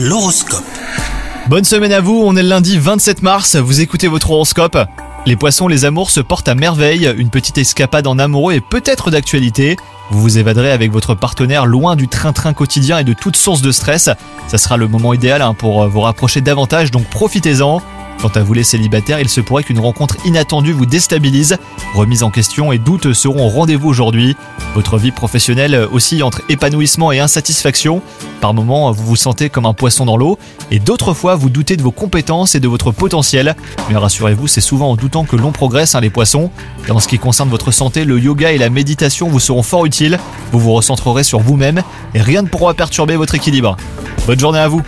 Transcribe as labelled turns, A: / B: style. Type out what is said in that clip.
A: L'horoscope.
B: Bonne semaine à vous, on est le lundi 27 mars, vous écoutez votre horoscope. Les poissons, les amours se portent à merveille, une petite escapade en amoureux est peut-être d'actualité. Vous vous évaderez avec votre partenaire loin du train-train quotidien et de toute source de stress. Ça sera le moment idéal hein, pour vous rapprocher davantage, donc profitez-en. Quant à vous les célibataires, il se pourrait qu'une rencontre inattendue vous déstabilise. Remise en question et doutes seront au rendez-vous aujourd'hui. Votre vie professionnelle oscille entre épanouissement et insatisfaction. Par moments, vous vous sentez comme un poisson dans l'eau et d'autres fois, vous doutez de vos compétences et de votre potentiel. Mais rassurez-vous, c'est souvent en doutant que l'on progresse, hein, les poissons. Et en ce qui concerne votre santé, le yoga et la méditation vous seront fort utiles. Vous vous recentrerez sur vous-même et rien ne pourra perturber votre équilibre. Bonne journée à vous